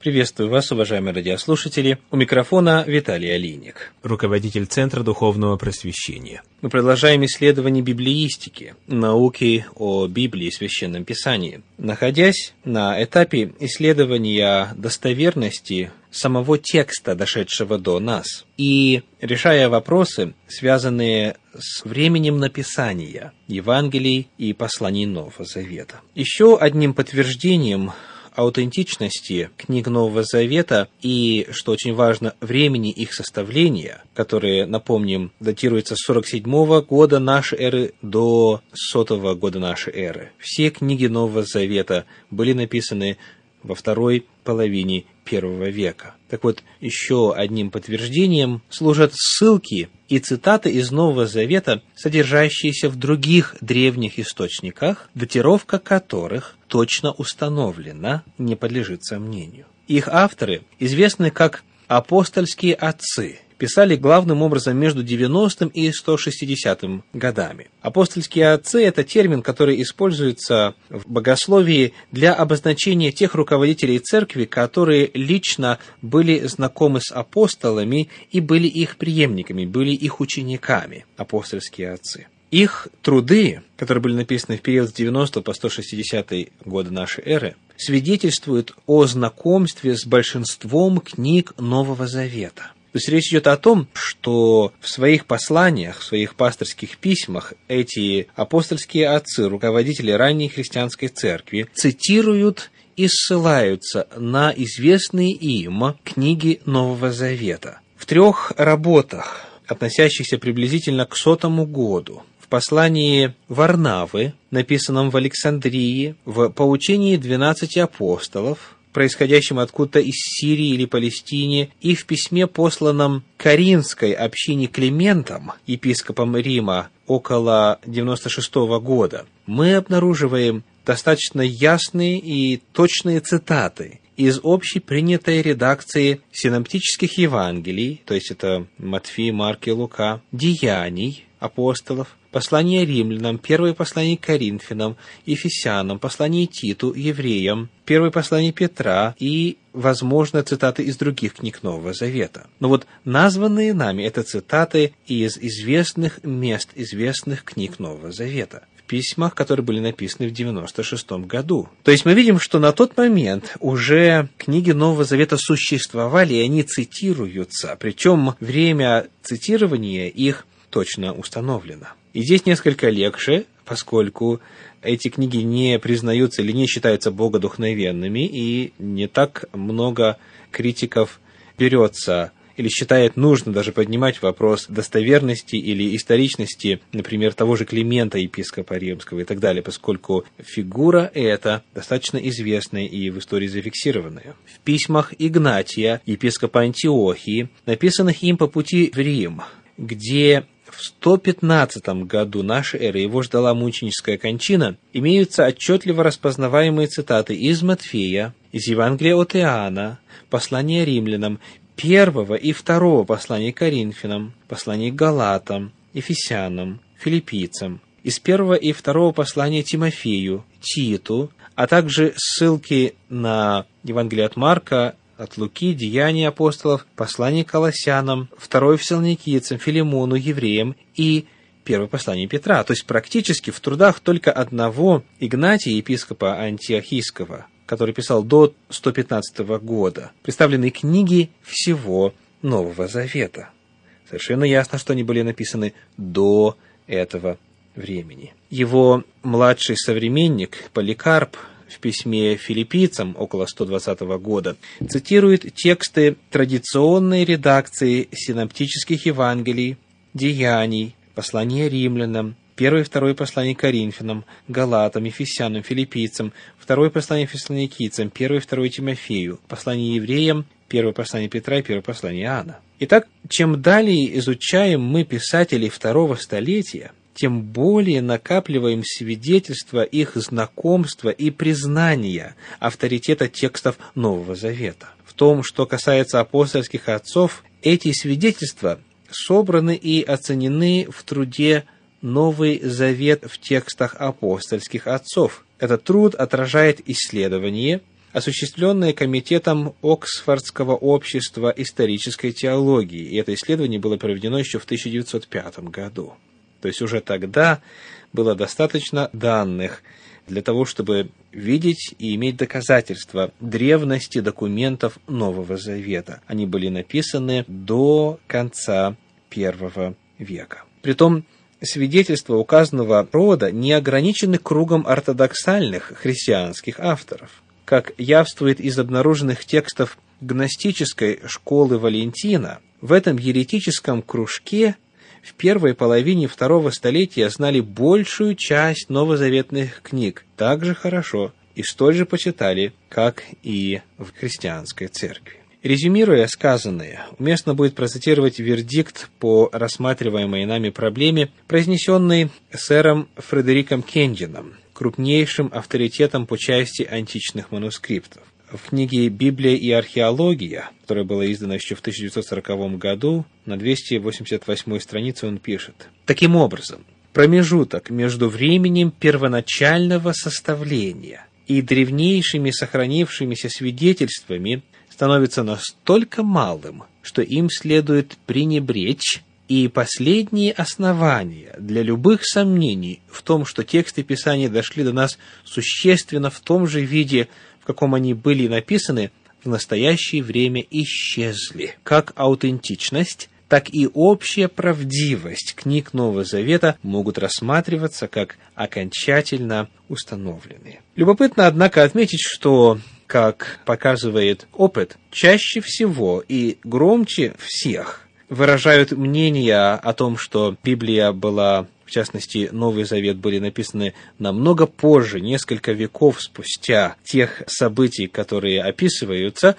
Приветствую вас, уважаемые радиослушатели. У микрофона Виталий Алиник, руководитель Центра Духовного Просвещения. Мы продолжаем исследование библеистики, науки о Библии и Священном Писании. Находясь на этапе исследования достоверности самого текста, дошедшего до нас, и решая вопросы, связанные с временем написания Евангелий и посланий Нового Завета. Еще одним подтверждением аутентичности книг Нового Завета и, что очень важно, времени их составления, которые, напомним, датируются с 47 года нашей эры до 100 года нашей эры. Все книги Нового Завета были написаны во второй половине первого века. Так вот, еще одним подтверждением служат ссылки и цитаты из Нового Завета, содержащиеся в других древних источниках, датировка которых точно установлена, не подлежит сомнению. Их авторы известны как апостольские отцы – писали главным образом между 90-м и 160-м годами. Апостольские отцы – это термин, который используется в богословии для обозначения тех руководителей церкви, которые лично были знакомы с апостолами и были их преемниками, были их учениками, апостольские отцы. Их труды, которые были написаны в период с 90 по 160 годы нашей эры, свидетельствуют о знакомстве с большинством книг Нового Завета – есть речь идет о том, что в своих посланиях, в своих пасторских письмах эти апостольские отцы, руководители ранней христианской церкви, цитируют и ссылаются на известные им книги Нового Завета. В трех работах, относящихся приблизительно к сотому году, в послании Варнавы, написанном в Александрии, в поучении двенадцати апостолов, происходящим откуда-то из Сирии или Палестине, и в письме, посланном Каринской общине Климентом, епископом Рима, около 96 года, мы обнаруживаем достаточно ясные и точные цитаты из общепринятой редакции синоптических Евангелий, то есть это Матфей, Марк и Лука, деяний апостолов, послание римлянам, первое послание Коринфянам, Ефесянам, послание Титу, евреям, первое послание Петра и, возможно, цитаты из других книг Нового Завета. Но вот названные нами это цитаты из известных мест, известных книг Нового Завета письмах, которые были написаны в 96 году. То есть мы видим, что на тот момент уже книги Нового Завета существовали, и они цитируются, причем время цитирования их точно установлено. И здесь несколько легче, поскольку эти книги не признаются или не считаются богодухновенными, и не так много критиков берется или считает нужно даже поднимать вопрос достоверности или историчности, например, того же Климента, епископа римского и так далее, поскольку фигура эта достаточно известная и в истории зафиксированная. В письмах Игнатия, епископа Антиохии, написанных им по пути в Рим, где в 115 году нашей эры его ждала мученическая кончина, имеются отчетливо распознаваемые цитаты из Матфея, из Евангелия от Иоанна, послания римлянам, первого и второго послания Коринфянам, послания Галатам, Ефесянам, Филиппийцам, из первого и второго послания Тимофею, Титу, а также ссылки на Евангелие от Марка, от Луки, Деяния апостолов, послание Колоссянам, второе Фессалоникийцам, Филимону, евреям и первое послание Петра. То есть практически в трудах только одного Игнатия, епископа Антиохийского, который писал до 115 года, представлены книги всего Нового Завета. Совершенно ясно, что они были написаны до этого времени. Его младший современник Поликарп в письме филиппийцам около 120 года цитирует тексты традиционной редакции синоптических Евангелий, Деяний, послания римлянам, первое и второе послание Коринфянам, Галатам, Ефесянам, Филиппийцам, второе послание Фессалоникийцам, первое и второе Тимофею, послание евреям, первое послание Петра и первое послание Иоанна. Итак, чем далее изучаем мы писателей второго столетия, тем более накапливаем свидетельства их знакомства и признания авторитета текстов Нового Завета. В том, что касается апостольских отцов, эти свидетельства собраны и оценены в труде Новый Завет в текстах апостольских отцов. Этот труд отражает исследование осуществленное Комитетом Оксфордского общества исторической теологии. И это исследование было проведено еще в 1905 году. То есть уже тогда было достаточно данных для того, чтобы видеть и иметь доказательства древности документов Нового Завета. Они были написаны до конца первого века. Притом, свидетельства указанного рода не ограничены кругом ортодоксальных христианских авторов. Как явствует из обнаруженных текстов гностической школы Валентина, в этом еретическом кружке в первой половине второго столетия знали большую часть новозаветных книг так же хорошо и столь же почитали, как и в христианской церкви. Резюмируя сказанное, уместно будет процитировать вердикт по рассматриваемой нами проблеме, произнесенный сэром Фредериком Кендином, крупнейшим авторитетом по части античных манускриптов. В книге «Библия и археология», которая была издана еще в 1940 году, на 288 странице он пишет. Таким образом, промежуток между временем первоначального составления и древнейшими сохранившимися свидетельствами – становится настолько малым, что им следует пренебречь, и последние основания для любых сомнений в том, что тексты Писания дошли до нас существенно в том же виде, каком они были написаны, в настоящее время исчезли. Как аутентичность, так и общая правдивость книг Нового Завета могут рассматриваться как окончательно установленные. Любопытно, однако, отметить, что как показывает опыт, чаще всего и громче всех выражают мнение о том, что Библия была, в частности, Новый Завет были написаны намного позже, несколько веков спустя тех событий, которые описываются,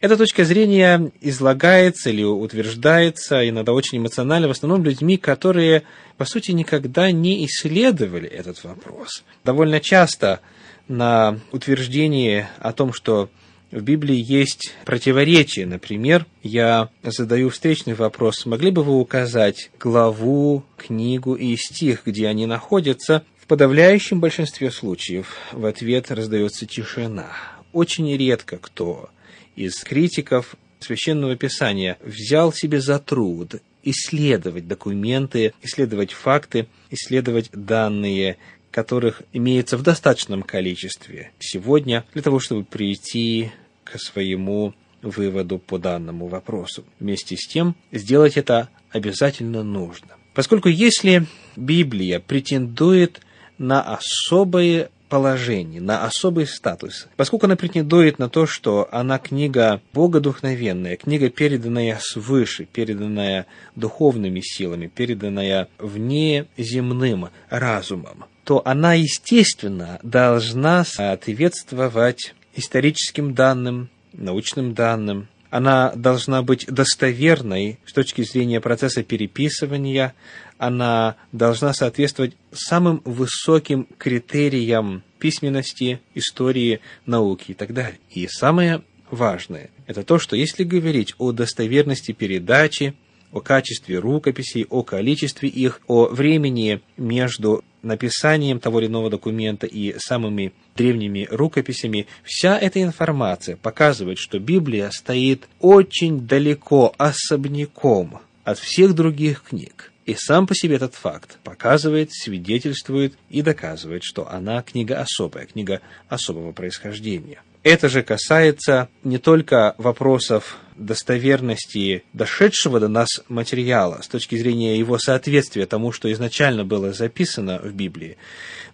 эта точка зрения излагается или утверждается иногда очень эмоционально, в основном людьми, которые, по сути, никогда не исследовали этот вопрос. Довольно часто на утверждение о том, что в Библии есть противоречия. Например, я задаю встречный вопрос, могли бы вы указать главу, книгу и стих, где они находятся? В подавляющем большинстве случаев в ответ раздается тишина. Очень редко кто из критиков Священного Писания взял себе за труд исследовать документы, исследовать факты, исследовать данные которых имеется в достаточном количестве сегодня для того, чтобы прийти к своему выводу по данному вопросу. Вместе с тем, сделать это обязательно нужно. Поскольку если Библия претендует на особое положение, на особый статус, поскольку она претендует на то, что она книга богодухновенная, книга, переданная свыше, переданная духовными силами, переданная внеземным разумом, то она, естественно, должна соответствовать историческим данным, научным данным. Она должна быть достоверной с точки зрения процесса переписывания. Она должна соответствовать самым высоким критериям письменности, истории, науки и так далее. И самое важное – это то, что если говорить о достоверности передачи, о качестве рукописей, о количестве их, о времени между написанием того или иного документа и самыми древними рукописями, вся эта информация показывает, что Библия стоит очень далеко, особняком от всех других книг. И сам по себе этот факт показывает, свидетельствует и доказывает, что она книга особая, книга особого происхождения. Это же касается не только вопросов достоверности дошедшего до нас материала с точки зрения его соответствия тому, что изначально было записано в Библии,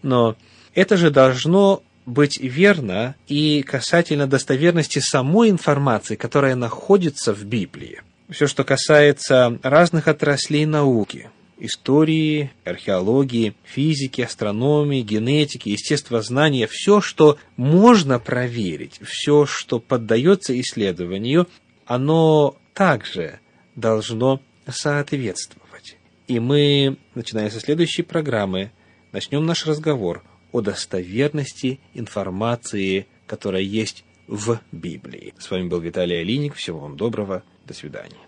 но это же должно быть верно и касательно достоверности самой информации, которая находится в Библии. Все, что касается разных отраслей науки, истории, археологии, физики, астрономии, генетики, естествознания, все, что можно проверить, все, что поддается исследованию, оно также должно соответствовать. И мы, начиная со следующей программы, начнем наш разговор о достоверности информации, которая есть в Библии. С вами был Виталий Алиник. Всего вам доброго. До свидания.